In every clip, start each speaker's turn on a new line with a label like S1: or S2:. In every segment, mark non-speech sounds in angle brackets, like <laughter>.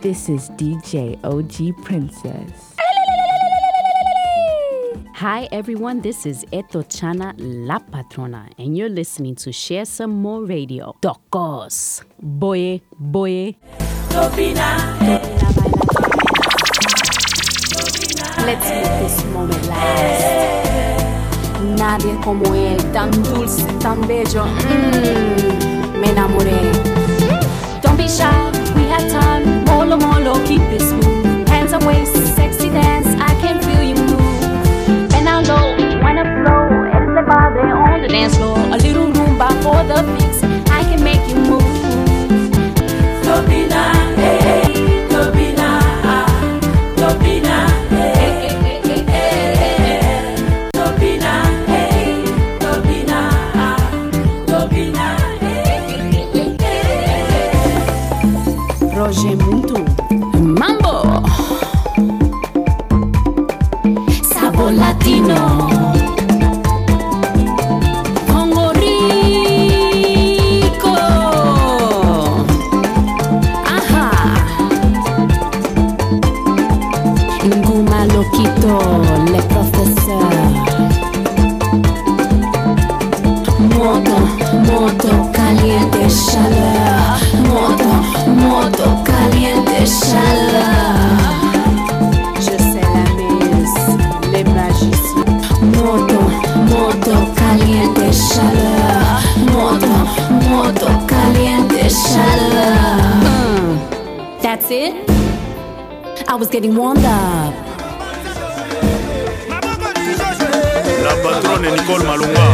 S1: This is DJ OG Princess.
S2: Hi everyone, this is Eto Chana La Patrona, and you're listening to Share Some More Radio. Tocos. Boye, boye. Eh. Let's eh. make this moment last. Eh. Nadie como él, tan dulce, tan bello. Mm, me enamoré. Don't be shy, we have time. Molo, molo, keep it smooth. Hands and waist, sexy dance, I can feel you move. Bend down low, up slow. Eres the padre on the dance floor. A little rumba for the fix. I can make you move. Tobina, hey, getting warmed up.
S3: La patronne Nicole Malunga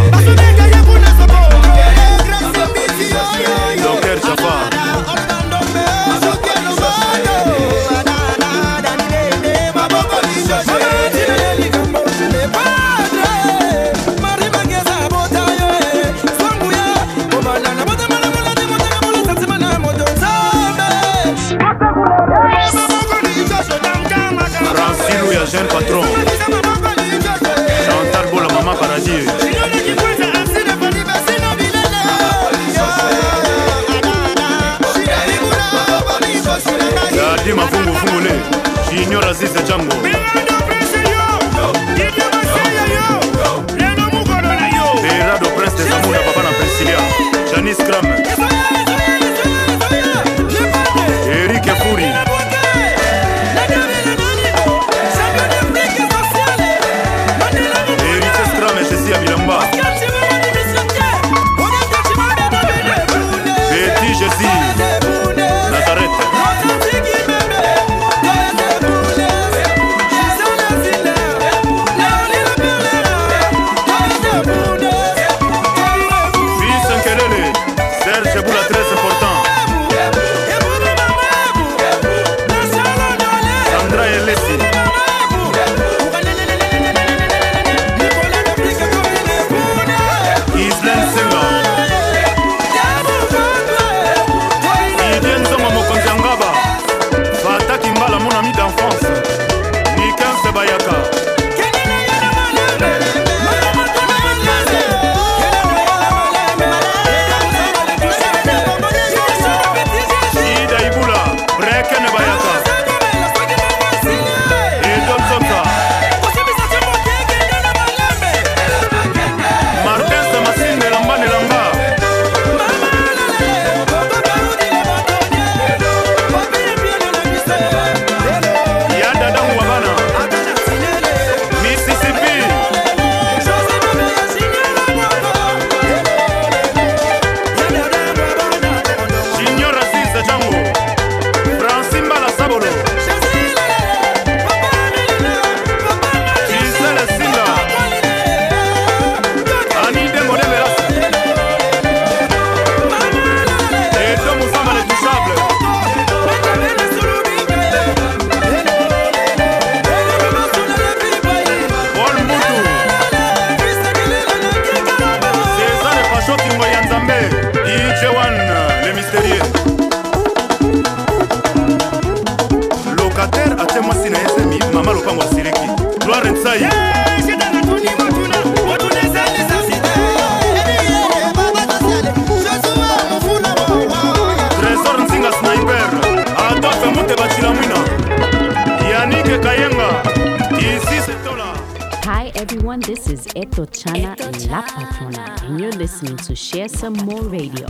S2: some more radio.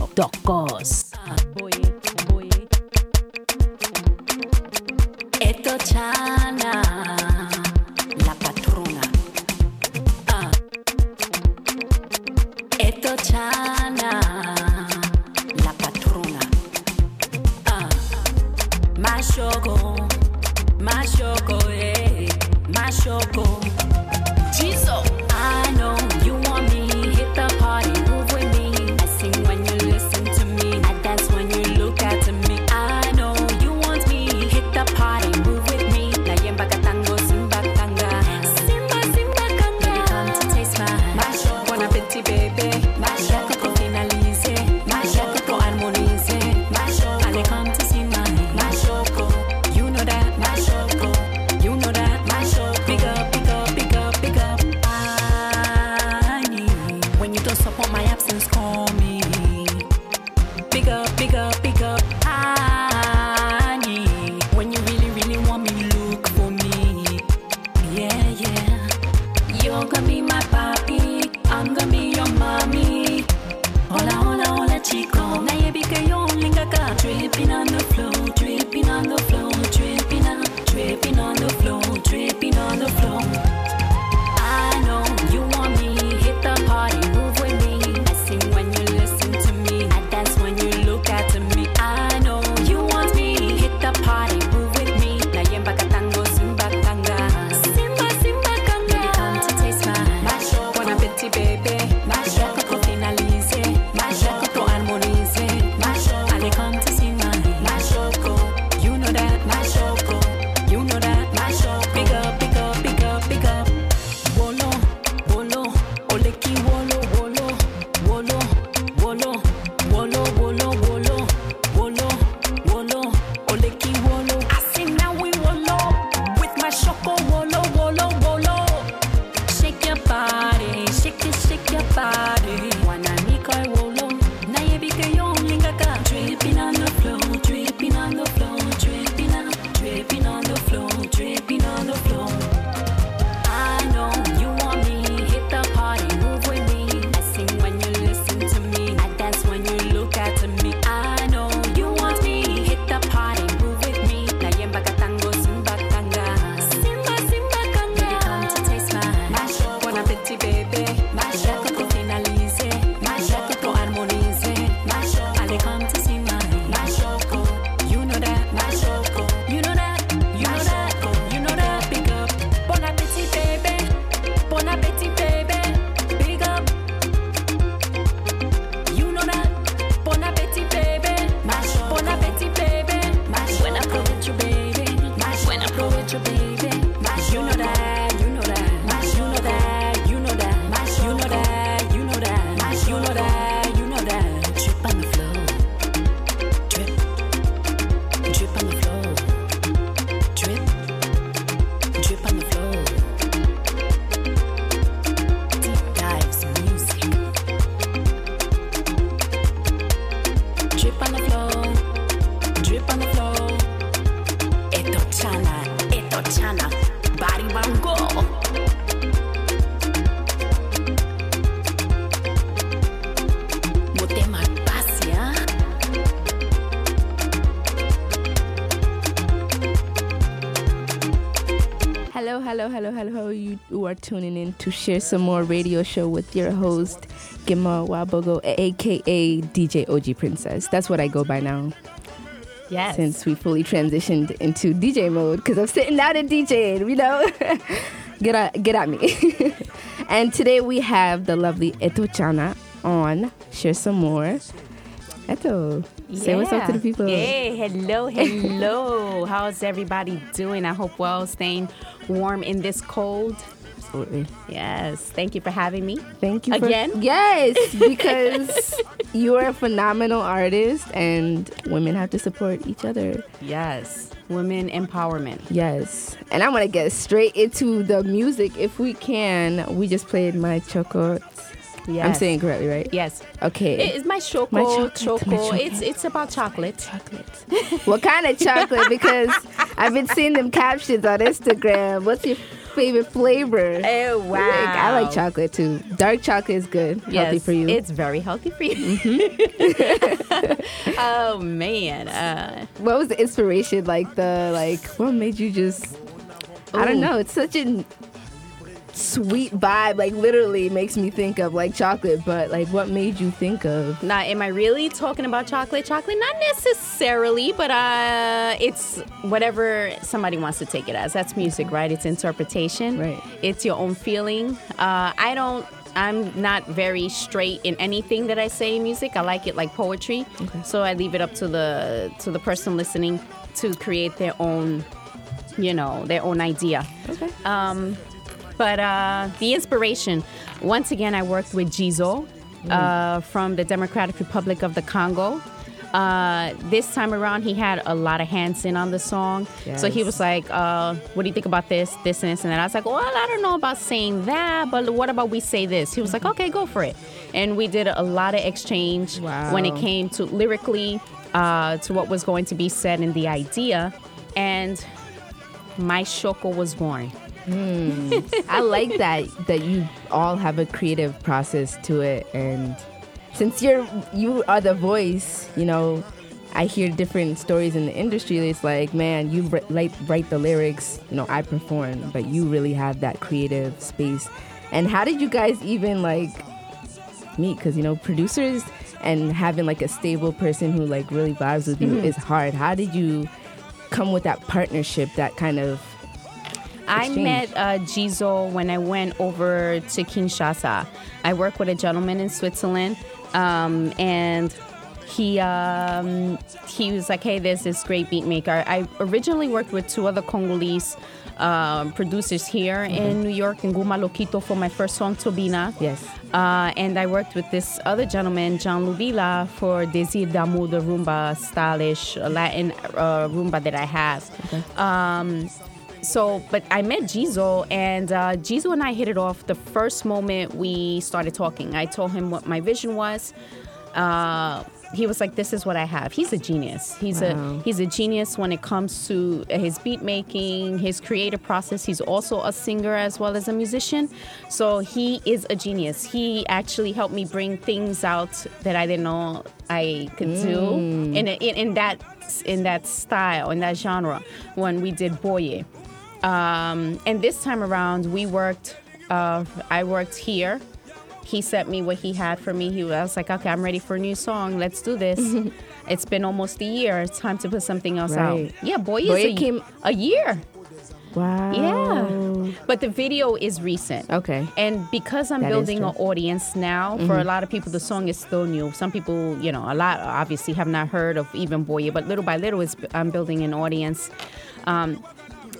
S1: Hello, hello, hello. You, you are tuning in to share some more radio show with your host, Gemma Wabogo, aka DJ OG Princess. That's what I go by now.
S2: Yes.
S1: Since we fully transitioned into DJ mode, because I'm sitting down and DJing, you know? <laughs> get, at, get at me. <laughs> and today we have the lovely Eto Chana on Share Some More. Eto. Yeah. Say what's up to the people.
S2: Hey, hello, hello. <laughs> How's everybody doing? I hope well, staying warm in this cold.
S1: Absolutely.
S2: Yes. Thank you for having me.
S1: Thank you
S2: again.
S1: For, yes, <laughs> because you are a phenomenal artist, and women have to support each other.
S2: Yes, women empowerment.
S1: Yes, and I want to get straight into the music if we can. We just played my choco
S2: Yes.
S1: I'm saying correctly, right?
S2: Yes.
S1: Okay.
S2: It is my choco.
S1: My chocolate,
S2: choco.
S1: My chocolate.
S2: It's it's about chocolate.
S1: Chocolate. what kind of chocolate? Because I've been seeing them captions on Instagram. What's your favorite flavor?
S4: Oh wow!
S1: Like, I like chocolate too. Dark chocolate is good,
S4: yes, healthy
S1: for you.
S4: It's very healthy for you. Mm-hmm. <laughs> <laughs> Oh man! Uh,
S1: what was the inspiration? Like the like, what made you just? Ooh. I don't know. It's such an sweet vibe. Like literally makes me think of like chocolate. But like, what made you think of?
S4: Now, am I really talking about chocolate? Chocolate, not necessarily, but uh, it's whatever somebody wants to take it as. That's music, right? It's interpretation.
S1: Right.
S4: It's your own feeling. Uh, I don't. I'm not very straight in anything that I say in music. I like it like poetry, so I leave it up to the to the person listening to create their own, you know, their own idea.
S1: Okay.
S4: Um, but uh, the inspiration, once again, I worked with Jizo uh, from the Democratic Republic of the Congo. Uh, this time around, he had a lot of hands in on the song. So he was like, uh, What do you think about this, this, and this? And then I was like, Well, I don't know about saying that, but what about we say this? He was like, Okay, go for it. And we did a lot of exchange when it came to lyrically, uh, to what was going to be said in the idea. And my shoko was born. Hmm.
S1: I like that that you all have a creative process to it, and since you're you are the voice, you know, I hear different stories in the industry. It's like, man, you wri- like write the lyrics, you know, I perform, but you really have that creative space. And how did you guys even like meet? Because you know, producers and having like a stable person who like really vibes with you mm-hmm. is hard. How did you come with that partnership? That kind of
S4: I met uh, Jizo when I went over to Kinshasa. I work with a gentleman in Switzerland, um, and he um, he was like, "Hey, there's this great beat maker." I originally worked with two other Congolese um, producers here in New York in Guma Lokito for my first song, Tobina.
S1: yes.
S4: Uh, and I worked with this other gentleman, John Lubila, for Desir d'Amour, the rumba stylish Latin uh, rumba that I have. Um, so, but I met Jizo, and uh, Jizo and I hit it off the first moment we started talking. I told him what my vision was. Uh, he was like, "This is what I have." He's a genius. He's
S1: Wow.
S4: a he's a genius when it comes to his beat making, his creative process. He's also a singer as well as a musician. So he is a genius. He actually helped me bring things out that I didn't know I could do in, a, in in that in that style in that genre when we did Boye. Um, and this time around, we worked. Uh, I worked here. He sent me what he had for me. He was, I was like, okay, I'm ready for a new song. Let's do this. <laughs> it's been almost a year. It's time to put something else
S1: Right.
S4: out. Yeah, boy, is
S1: Boy
S4: a,
S1: came-
S4: a year.
S1: Wow.
S4: Yeah, but the video is recent.
S1: Okay.
S4: And because I'm
S1: That
S4: building an audience now, for a lot of people, the song is still new. Some people, you know, a lot obviously have not heard of even Boye, but little by little, it's, I'm building an audience. Um,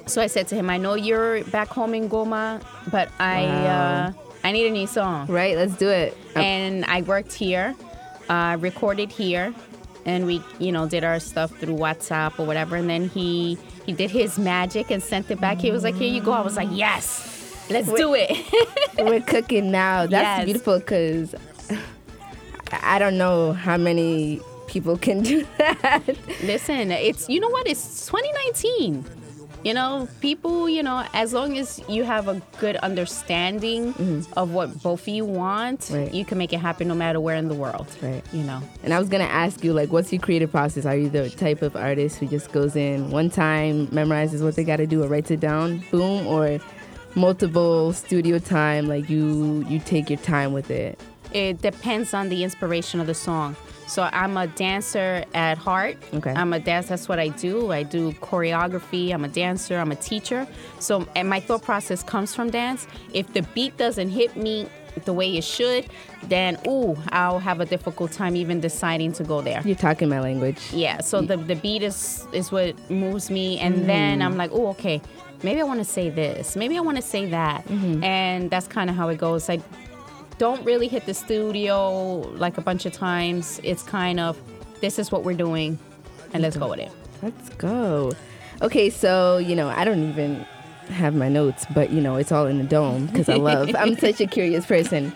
S4: so I said to him, I know you're back home in Goma, but I
S1: Wow.
S4: uh, I need a new song.
S1: Right, let's do it.
S4: And I worked here, uh, recorded here, and we, you know, did our stuff through WhatsApp or whatever. And then he he did his magic and sent it back. He was like, "Here you go." I was like, "Yes, let's do it." <laughs>
S1: We're cooking now. That's
S4: Yes.
S1: beautiful because I don't know how many people can do <laughs> that.
S4: Listen, it's you know what? It's 2019. You know, people, you know, as long as you have a good understanding of what both of you want,
S1: Mm-hmm. Right.
S4: you can make it happen no matter where in the world.
S1: Right.
S4: You know.
S1: And I was gonna ask you, like, what's your creative process? Are you the type of artist who just goes in one time, memorizes what they gotta do, or writes it down, boom, or multiple studio time, like you you take your time with it?
S4: it depends on the inspiration of the song. So I'm a dancer at heart.
S1: Okay.
S4: I'm a dancer. That's what I do. I do choreography. I'm a dancer. I'm a teacher. So and my thought process comes from dance. If the beat doesn't hit me the way it should, then ooh, I'll have a difficult time even deciding to go there.
S1: You're talking my language.
S4: Yeah. So the the beat is is what moves me, and then mm. I'm like, oh, okay. Maybe I want to say this. Maybe I want to say that, mm-hmm. and that's kind of how it goes. I don't really hit the studio like a bunch of times. It's kind of this is what we're doing, and let's go with it.
S1: Let's go. Okay, so you know, I don't even have my notes, but you know, it's all in the dome because I love. I'm <laughs> such a curious person.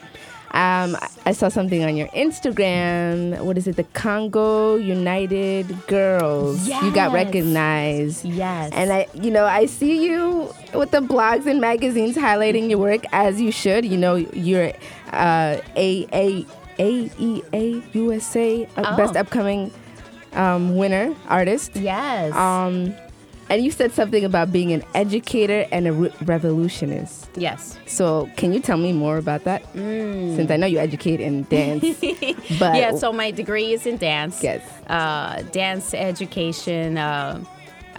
S1: Um, I saw something on your Instagram. What is it? The Congo United Girls. Yes. You got recognized.
S4: Yes.
S1: And I, you know, I see you with the blogs and magazines highlighting your work as you should. You know, you're uh, a a AEA USA uh,
S4: Oh.
S1: Best Upcoming um, Winner Artist.
S4: yes.
S1: Um, and you said something about being an educator and a re- revolutionist.
S4: yes.
S1: So, can you tell me more about that? Since I know you educate in dance, <laughs> but
S4: yeah, so my degree is in dance.
S1: Yes.
S4: Uh, dance education. Uh,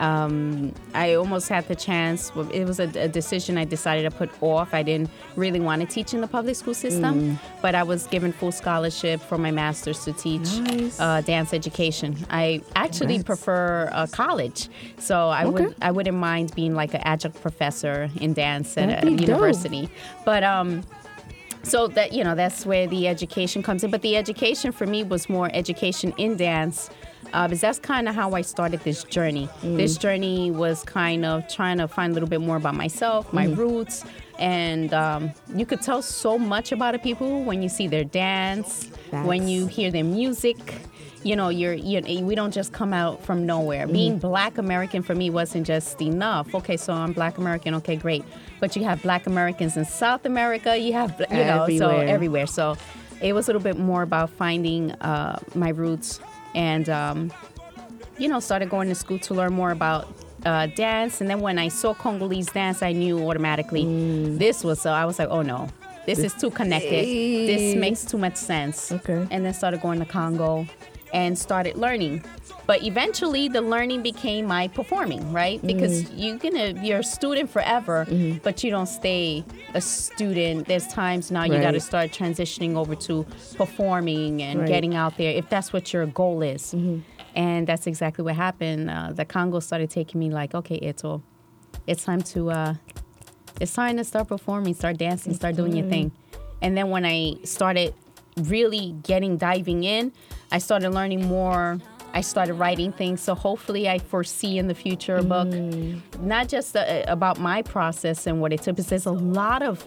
S4: um, I almost had the chance. It was a, a decision I decided to put off. I didn't really want to teach in the public school system, but I was given full scholarship for my master's to teach
S1: Nice.
S4: uh, dance education. I actually
S1: Congrats.
S4: prefer uh, college, so I
S1: Okay.
S4: would I wouldn't mind being like an adjunct professor in dance at
S1: That'd
S4: a
S1: dope.
S4: university. But um, so that you know that's where the education comes in but the education for me was more education in dance uh, because that's kind of how i started this journey. This journey was kind of trying to find a little bit more about myself my roots and um, you could tell so much about a people when you see their dance when you hear their music. You know you're you know, we don't just come out from nowhere. Being black american for me wasn't just enough. Okay so i'm black american okay great. But you have black americans in south america you have you know so
S1: Everywhere.
S4: everywhere. So it was a little bit more about finding uh, my roots and um, you know started going to school to learn more about uh, dance and then when i saw congolese dance i knew automatically
S1: Mm.
S4: this was so i was like oh no this is too connected this makes too much sense
S1: Okay.
S4: and then started going to congo and started learning but eventually the learning became my performing right because
S1: Mm.
S4: you're gonna you're a student forever
S1: Mm-hmm.
S4: but you don't stay a student there's times now you got to start transitioning over to performing and
S1: Right.
S4: getting out there if that's what your goal is and that's exactly what happened uh, the congo started taking me like okay Ito, it's time to uh, it's time to start performing, start dancing, start doing your thing. And then when I started really getting diving in, I started learning more. I started writing things. So hopefully, I foresee in the future a book, not just uh, about my process and what it took, because there's a lot of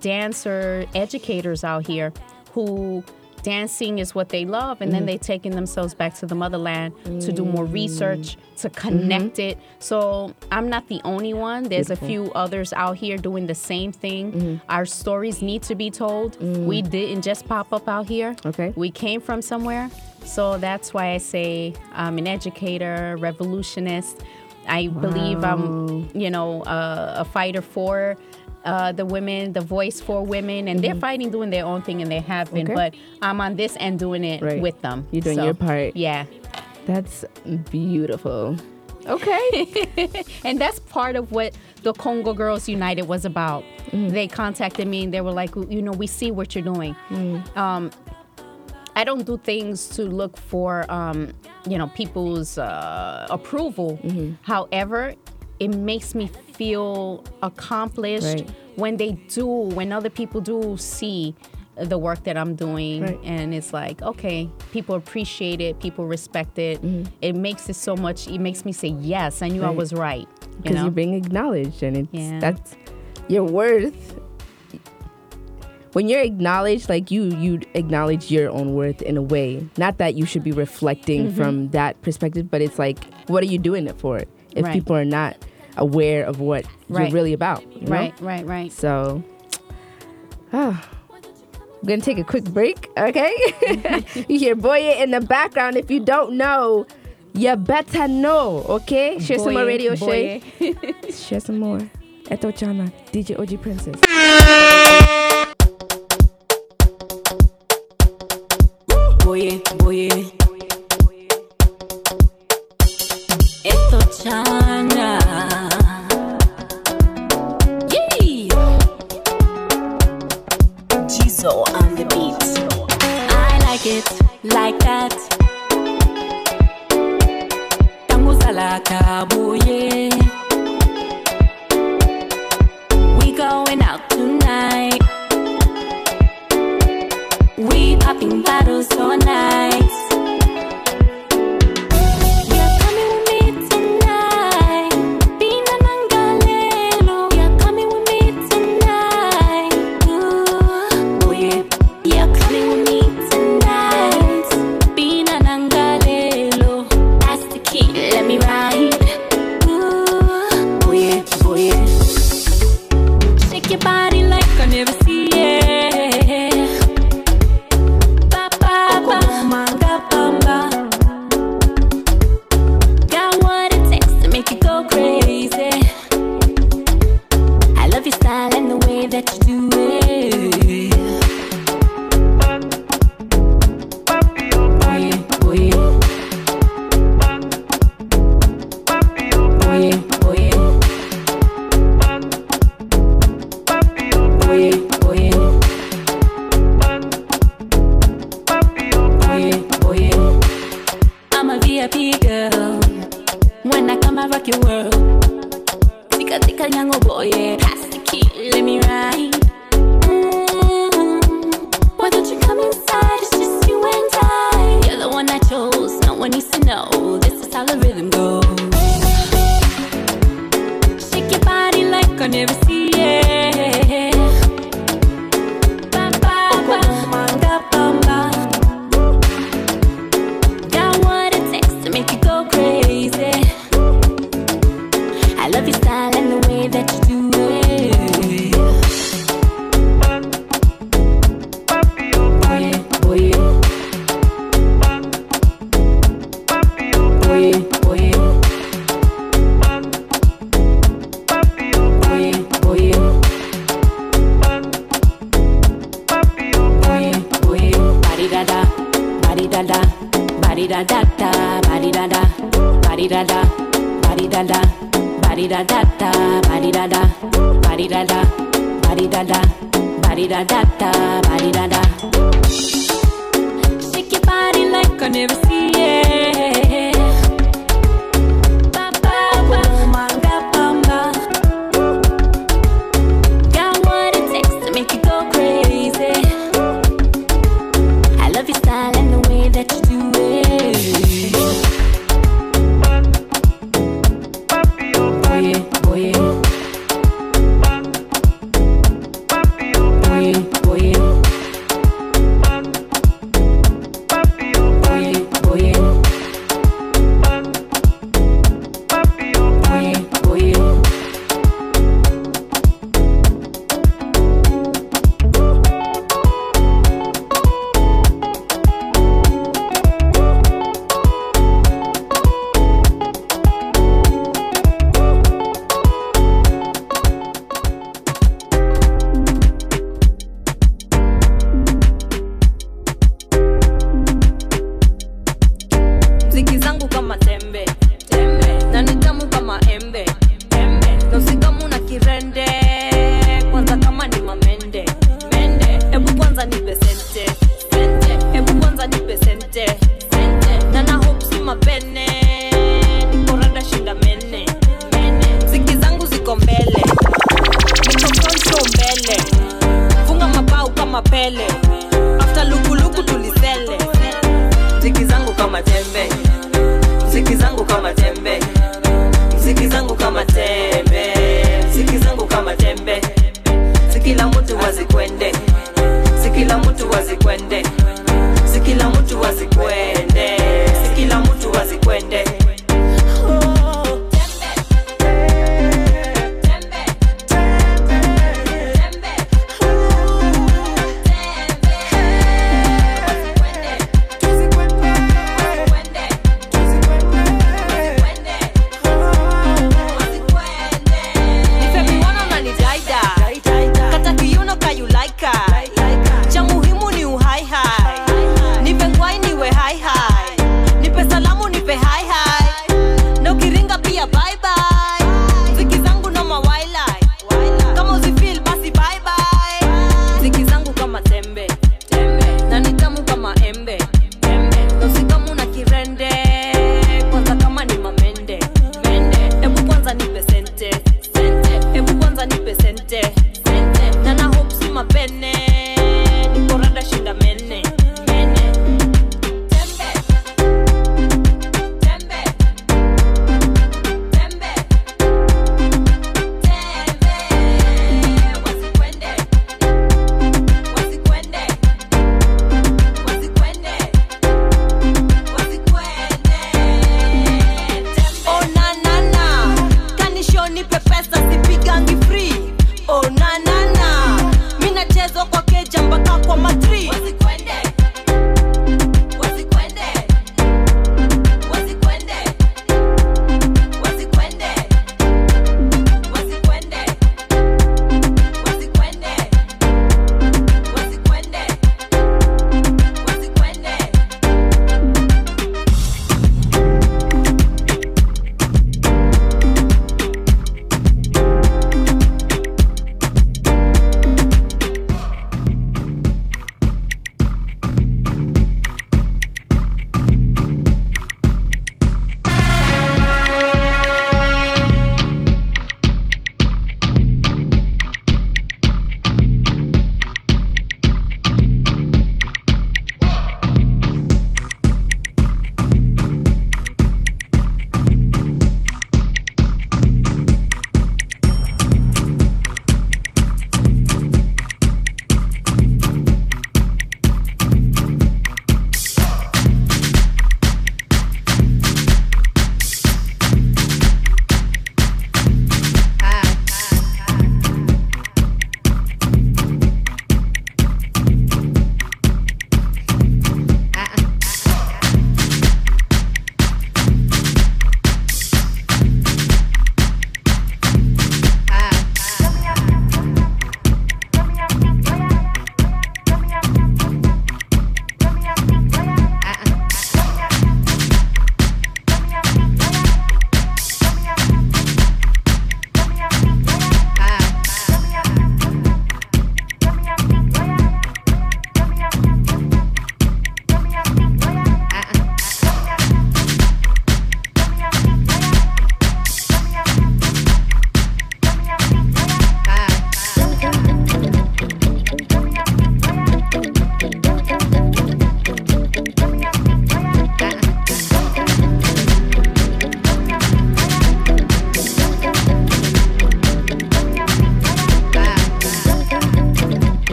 S4: dancer educators out here who dancing is what they love and then mm-hmm. they taking themselves back to the motherland to do more mm. research to mm-hmm. connect it. So i'm not the only one. There's a few others out here doing the same thing. Mm-hmm. Our stories need to be told. Mm. We didn't just pop up out here.
S1: Okay.
S4: we came from somewhere. So that's why i say i'm an educator revolutionist. I believe i'm you know a fighter for uh, the women, the voice for women, and they're fighting, doing their own thing, and they have been.
S1: Okay.
S4: But I'm on this end doing it
S1: Right.
S4: with them.
S1: You're doing
S4: So,
S1: your part.
S4: Yeah,
S1: That's beautiful. Okay. <laughs>
S4: and that's part of what the Congo Girls United was about.
S1: Mm.
S4: They contacted me and they were like, you know, we see what you're doing.
S1: Mm.
S4: Um, I don't do things to look for, um, you know, people's uh, approval.
S1: Mm-hmm.
S4: However, it makes me feel accomplished
S1: Right.
S4: when they do, when other people do see the work that I'm doing,
S1: Right.
S4: and it's like, okay, people appreciate it, people respect it.
S1: Mm-hmm.
S4: It makes it so much. It makes me say, yes, I knew I was right. You
S1: Because
S4: know,
S1: you're being acknowledged, and it's
S4: Yeah.
S1: that's your worth. When you're acknowledged, like you, you acknowledge your own worth in a way. Not that you should be reflecting
S4: Mm-hmm.
S1: from that perspective, but it's like, what are you doing it for? If
S4: Right.
S1: people are not aware of what
S4: Right.
S1: you're really about, you know?
S4: right, right, right.
S1: So, ah, I'm gonna take a quick break, okay? <laughs> you hear Boye in the background. If you don't know, you better know, okay? Share some more radio
S4: boye.
S1: share. <laughs> Share some more. Eto Chana, DJ OG Princess.
S2: Boye, boye. Esto chana. Like it like that. Tangu salaka boye. We going out tonight. We popping bottles all night. I love your style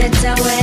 S2: get away.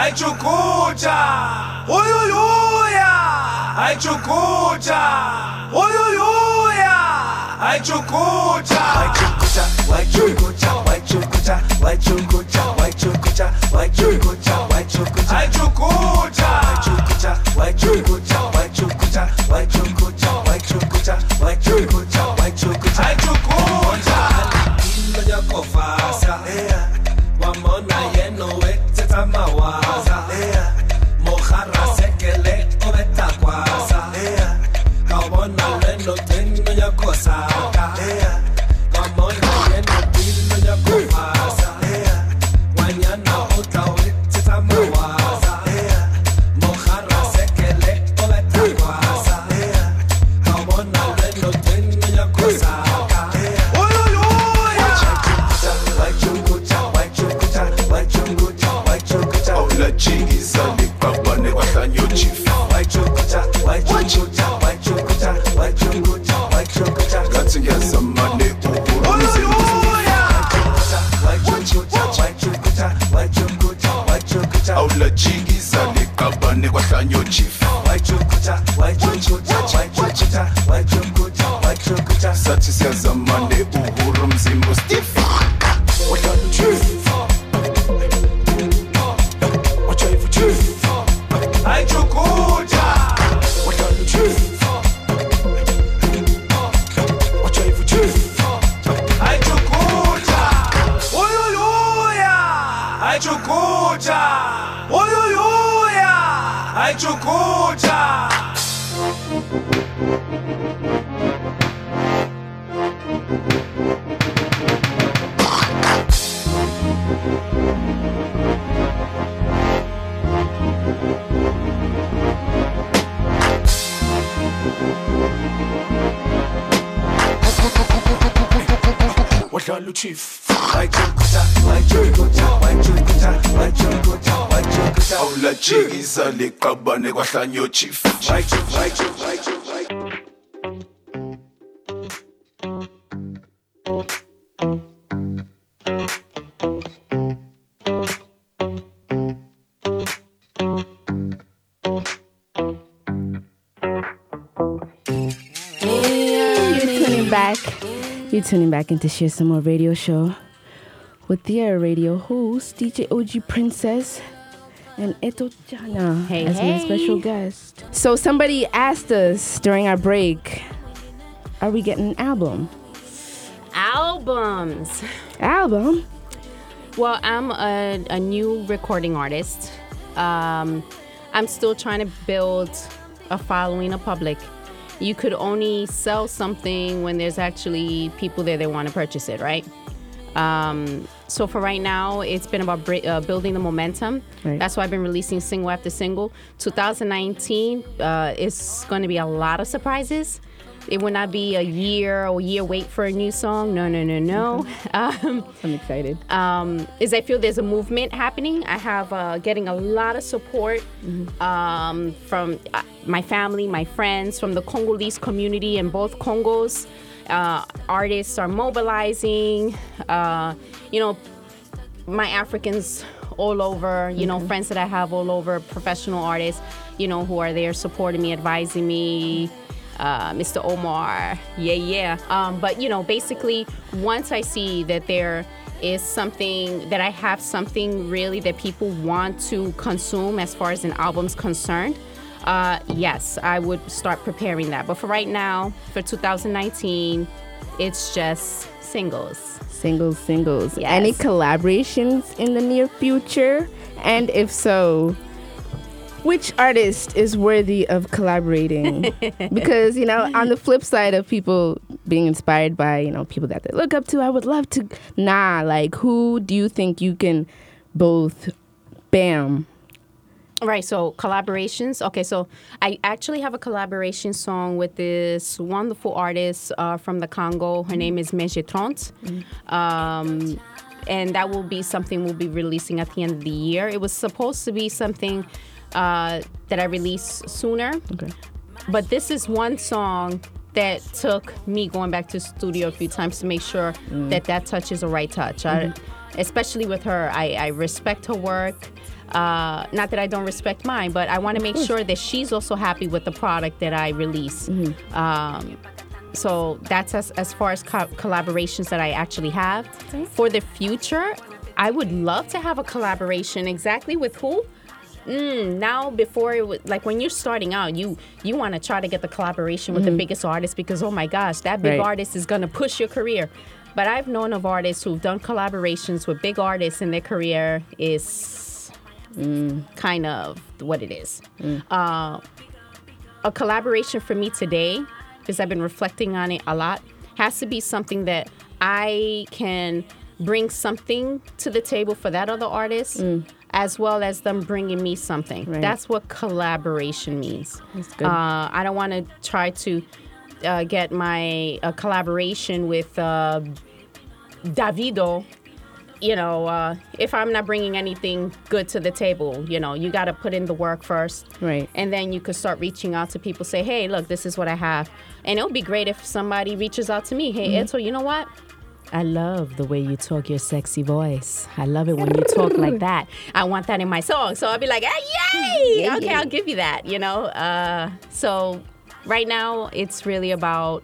S2: haichukuta huyuyuya haichukuta huyuyuya haichukuta waichukuta mamonaye nowekuthetha mawaza oh, yeah.
S5: cause I'm Monday. Ooh.
S6: Awulajikisa liqabane kwahlanyo chief
S1: You're tuning back. You're tuning back into Share Some More Radio Show with their radio host, DJ OG Princess and Eto Jana
S4: Hey,
S1: as my
S4: hey.
S1: special guest. So somebody asked us during our break, are we getting an album?
S4: Albums.
S1: Album?
S4: Well, I'm a, a new recording artist. Um, I'm still trying to build a following, a public. You could only sell something when there's actually people there that want to purchase it, right? Um, so for right now, it's been about bri- uh, building the momentum.
S1: Right.
S4: That's why I've been releasing single after single. 2019 uh, is going to be a lot of surprises. It will not be a year or year wait for a new song. No, no, no, no. <laughs> Um,
S1: I'm excited.
S4: um, is I feel there's a movement happening. I have uh, getting a lot of support um, from uh, my family, my friends, from the Congolese community in both Congos. Uh, artists are mobilizing. Uh, you know, my Africans all over, you know, friends that I have all over, professional artists, you know, who are there supporting me, advising me. Uh, Mr. Omar, yeah, yeah. Um, but you know, basically, once I see that there is something that I have something really that people want to consume as far as an album's concerned, uh, yes, I would start preparing that. But for right now, for 2019, it's just singles.
S1: Singles, singles.
S4: Yes.
S1: Any collaborations in the near future? And if so, which artist is worthy of collaborating? <laughs> because, you know, on the flip side of people being inspired by, you know, people that they look up to, I would love to. Nah, like, who do you think you can both, bam,
S4: Right, so collaborations. Okay, so I actually have a collaboration song with this wonderful artist uh, from the Congo. Her name is Meje Tront. Um, and that will be something we'll be releasing at the end of the year. It was supposed to be something uh, that I release sooner.
S1: Okay.
S4: But this is one song that took me going back to the studio a few times to make sure that that touch is the right touch. I, especially with her, I, I respect her work. Uh, not that I don't respect mine, but I want to make sure that she's also happy with the product that I release. Um, so that's as, as far as co- collaborations that I actually have. For the future, I would love to have a collaboration. Exactly with who? Mm, now before it was like when you're starting out you you want to try to get the collaboration with the biggest artist because oh my gosh that big
S1: Right.
S4: artist is going to push your career but i've known of artists who've done collaborations with big artists and their career is kind of what it is uh, a collaboration for me today because i've been reflecting on it a lot has to be something that i can bring something to the table for that other artist as well as them bringing me something
S1: Right.
S4: that's what collaboration means uh, I don't want to try to uh, get my uh, collaboration with uh, Davido. You know, uh, if I'm not bringing anything good to the table, you know, you got to put in the work first.
S1: Right.
S4: And then you could start reaching out to people, say, hey, look, this is what I have. And it would be great if somebody reaches out to me. Hey, Eto, you know what? I love the way you talk your sexy voice. I love it when you talk like <laughs> that. I want that in my song. So I'll be like, hey, yay!
S1: Yeah,
S4: okay. I'll give you that, you know? Uh, so right now, it's really about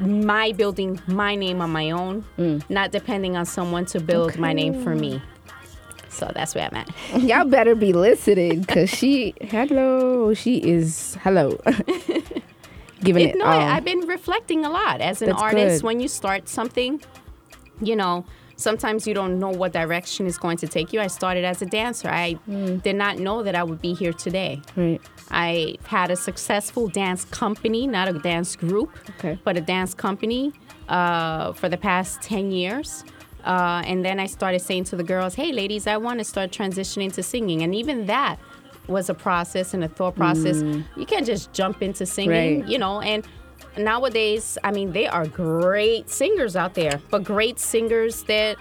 S4: my building my name on my own, not depending on someone to build my name for me. So that's where I'm at. <laughs>
S1: Y'all better be listening because she, hello, she is, hello. <laughs> Giving it,
S4: It- no,
S1: all.
S4: I've been reflecting a lot as an
S1: That's
S4: artist.
S1: good.
S4: When you start something, you know, sometimes you don't know what direction is going to take you. I started as a dancer. I
S1: Hmm.
S4: did not know that I would be here today.
S1: right.
S4: I had a successful dance company, not a dance group,
S1: Okay.
S4: but a dance company uh, for the past 10 years. Uh, and then I started saying to the girls, hey, ladies, I want to start transitioning to singing. And even that was a process and a thought process. You can't just jump into singing,
S1: Right.
S4: you know, and nowadays, I mean, they are great singers out there, but great singers that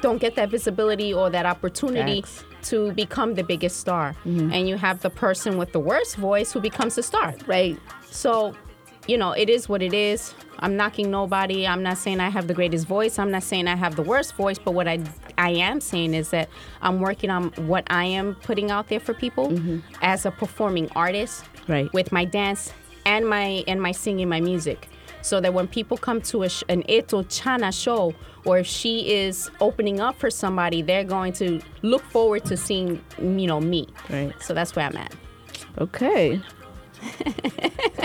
S4: don't get that visibility or that opportunity
S1: Facts.
S4: To become the biggest star. Mm-hmm. And you have the person with the worst voice who becomes the star.
S1: Right.
S4: So, you know, it is what it is. I'm knocking nobody. I'm not saying I have the greatest voice. I'm not saying I have the worst voice, but what I I am saying is that I'm working on what I am putting out there for people mm-hmm. as a performing artist
S1: Right.
S4: with my dance and my and my singing my music. So that when people come to a sh- an Eto Chana show or if she is opening up for somebody, they're going to look forward to seeing you know me.
S1: Right.
S4: So that's where I'm at.
S1: Okay.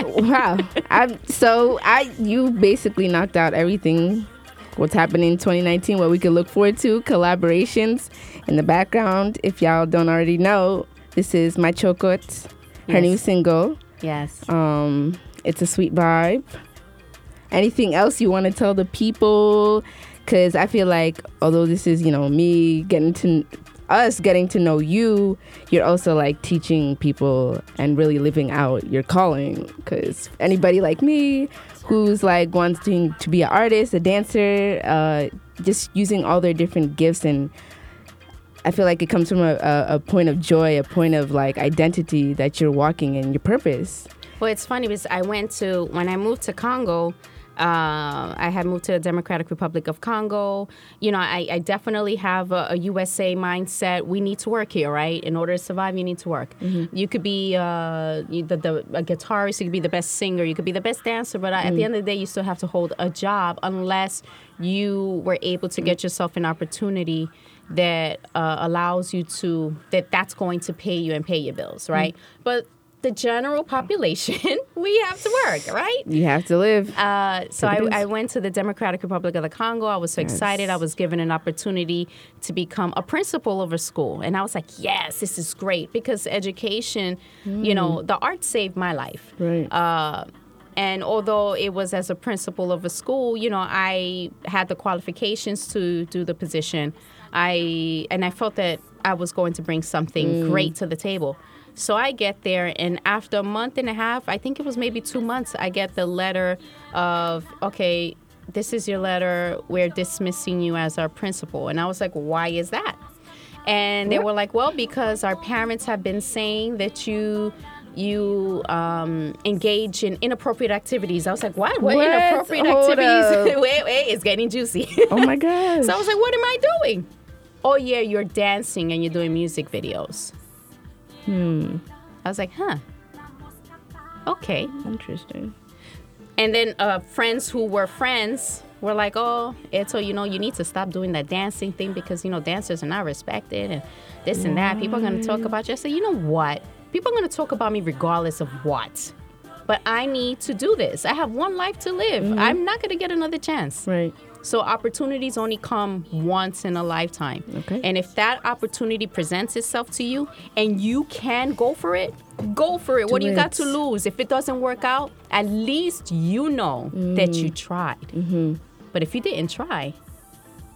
S1: wow. I so I you basically knocked out everything. What's happening in 2019? What we can look forward to? Collaborations in the background. If y'all don't already know, this is my Chokot, her
S4: Yes.
S1: new single.
S4: Yes.
S1: Um, it's a sweet vibe. Anything else you want to tell the people? Because I feel like although this is you know me getting to us getting to know you, you're also like teaching people and really living out your calling. Because anybody like me who's like wanting to be an artist, a dancer, uh, just using all their different gifts and I feel like it comes from a, a, a point of joy, a point of like identity that you're walking in your purpose.
S4: Well, it's funny because I went to when I moved to Congo. Uh, I had moved to the Democratic Republic of Congo. You know, I, I definitely have a, a USA mindset. We need to work here, right? In order to survive, you need to work. You could be uh, you- the, the a guitarist, you could be the best singer, you could be the best dancer, but at the end of the day, you still have to hold a job unless you were able to get yourself an opportunity that uh, allows you to that that's going to pay you and pay your bills, right? But the general population, <laughs> we have to work, right?
S1: You have to live.
S4: Uh, so I, I went to the Democratic Republic of the Congo. I was so excited. I was given an opportunity to become a principal of a school. And I was like, yes, this is great because education, you know, the arts saved my life.
S1: Right.
S4: Uh, and although it was as a principal of a school, you know, I had the qualifications to do the position. I and I felt that I was going to bring something great to the table. So I get there, and after a month and a half, I think it was maybe two months, I get the letter of, okay, this is your letter. We're dismissing you as our principal. And I was like, why is that? And they were like, well, because our parents have been saying that you you um, engage in inappropriate activities. I was like, what? What,
S1: What?
S4: inappropriate
S1: Hold
S4: activities? <laughs> wait, wait, it's getting juicy.
S1: oh my gosh. <laughs>
S4: so I was like, what am I doing? Oh yeah, you're dancing and you're doing music videos. Hmm. I was like, huh. Okay.
S1: Interesting.
S4: And then uh, friends who were friends were like, "Oh, Eto, you know, you need to stop doing that dancing thing because you know dancers are not respected and this and that. People are going to talk about you." I said, "You know what? People are going to talk about me regardless of what. But I need to do this. I have one life to live. I'm not going to get another chance.
S1: Right.
S4: So opportunities only come once in a lifetime.
S1: Okay.
S4: And if that opportunity presents itself to you and you can go for it, go for it. what do you got to lose? If it doesn't work out, at least you know that you tried. Mm-hmm. But if you didn't try,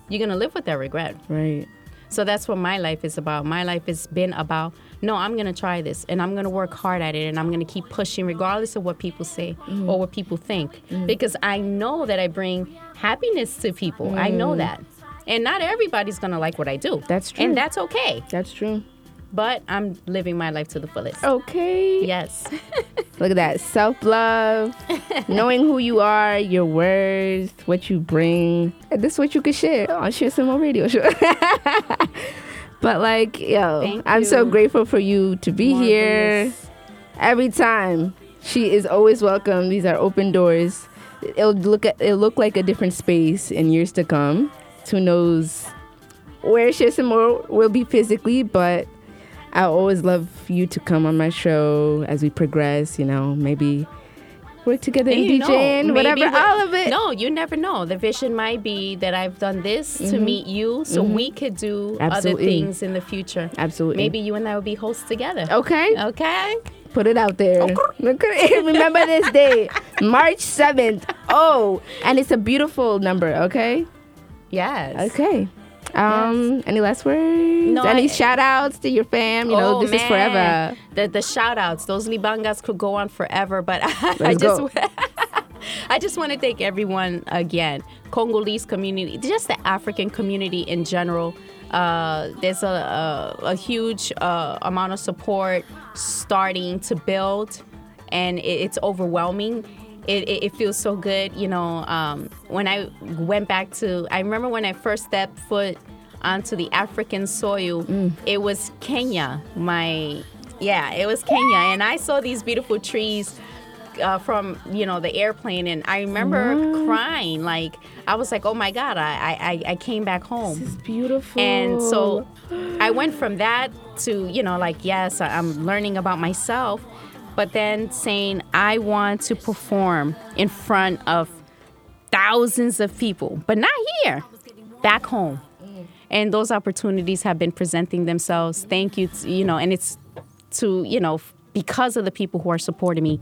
S4: you're going to live with that regret.
S1: Right.
S4: So that's what my life is about. My life has been about no, I'm going to try this and I'm going to work hard at it and I'm going to keep pushing regardless of what people say
S1: Mm-hmm.
S4: or what people think because I know that I bring happiness to people. I know that. And not everybody's going to like what I do.
S1: Mm. That's true.
S4: And that's okay.
S1: That's true.
S4: But I'm living my life to the fullest.
S1: Okay.
S4: Yes. <laughs>
S1: Look at that. Self love, <laughs> knowing who you are, your worth, what you bring. And this is what you could share oh, on Share Some More Radio Show. <laughs> but like, yo,
S4: Thank
S1: I'm so grateful for you to be here. Every time. She is always welcome. These are open doors. It'll look at it'll look like a different space in years to come. Who knows where Share Some More will be physically, but I always love you to come on my show as we progress, you know, maybe work together in
S4: And know,
S1: DJing,
S4: maybe
S1: whatever, all of it.
S4: No, you never know. The vision might be that I've done this to meet you so we could do
S1: Mm-hmm. Absolutely.
S4: other things in the future.
S1: Absolutely.
S4: Maybe you and I will be hosts together.
S1: Okay,
S4: Okay.
S1: put it out there. Okay. <laughs> Remember this day, March 7th. Oh, and it's a beautiful number, okay?
S4: Yes.
S1: Okay. Um, any last words?
S4: No,
S1: any
S4: I-
S1: shout outs to your fam? You know,
S4: Oh,
S1: this is forever.
S4: The the shout outs, those libangas could go on forever, but <laughs> I
S1: Let's
S4: just. <laughs> I just want to thank everyone again. Congolese community, just the African community in general. Uh, there's a, a, a huge uh, amount of support starting to build, and it, it's overwhelming. It, it, it feels so good, you know. Um, when I went back to, I remember when I first stepped foot onto the African soil, it was Kenya. My yeah, it was Kenya, and I saw these beautiful trees uh, from you know the airplane, and I remember crying. Like I was like, oh my god, I I, I came back home.
S1: this is beautiful.
S4: And so <gasps> I went from that to, you know, like, yes, I'm learning about myself, but then saying, I want to perform in front of thousands of people, but not here, back home. And those opportunities have been presenting themselves. Thank you, to, you know, and it's to, you know, because of the people who are supporting me.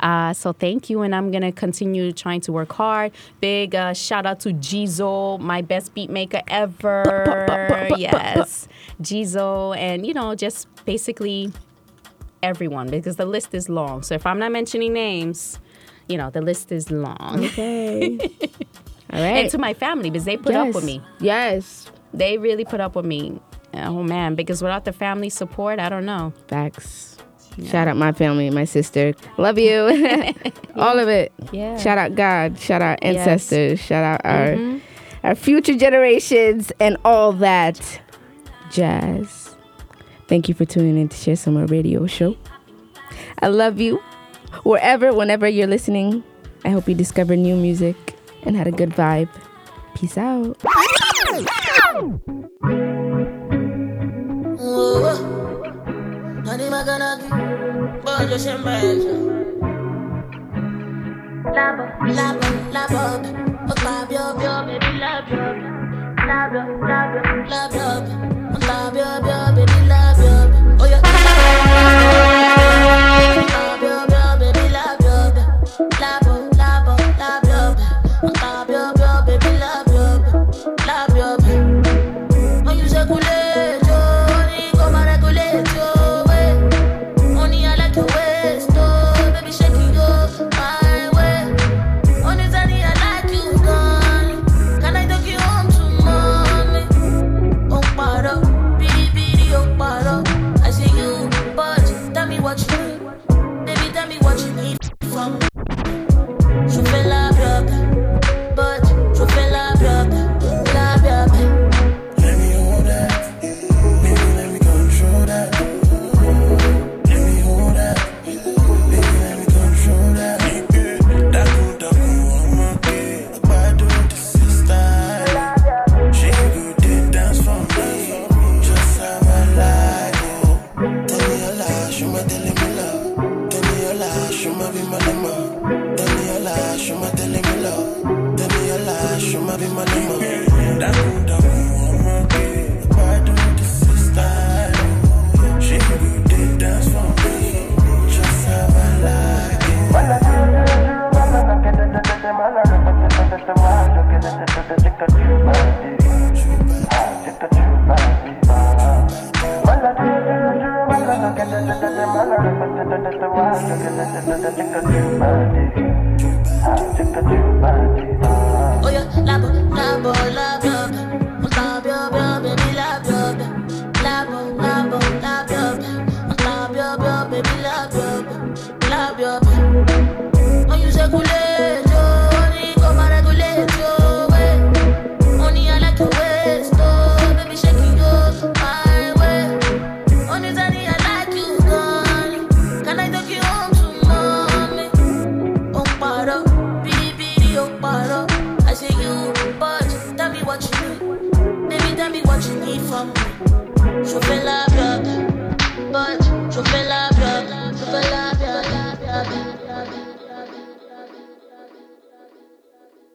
S4: Uh, so thank you, and I'm gonna continue trying to work hard. Big uh, shout out to Jizo, my best beat maker ever. Yes, Jizo, and you know, just basically everyone because the list is long. So if I'm not mentioning names, you know, the list is long.
S1: Okay. <laughs> All right.
S4: And to my family because they put up with me.
S1: Yes.
S4: They really put up with me. Oh man, because without the family support, I don't know.
S1: Facts. Shout out my family, my sister. Love you. <laughs> <laughs> All of it.
S4: Yeah.
S1: Shout out God. Shout out
S4: Yes.
S1: ancestors. Shout out our mm-hmm. our future generations and all that jazz. Thank you for tuning in to Share Some Radio Show. I love you. Wherever, whenever you're listening, I hope you discover new music and had a good vibe. Peace out.
S7: Nani magana ki? Boy. yo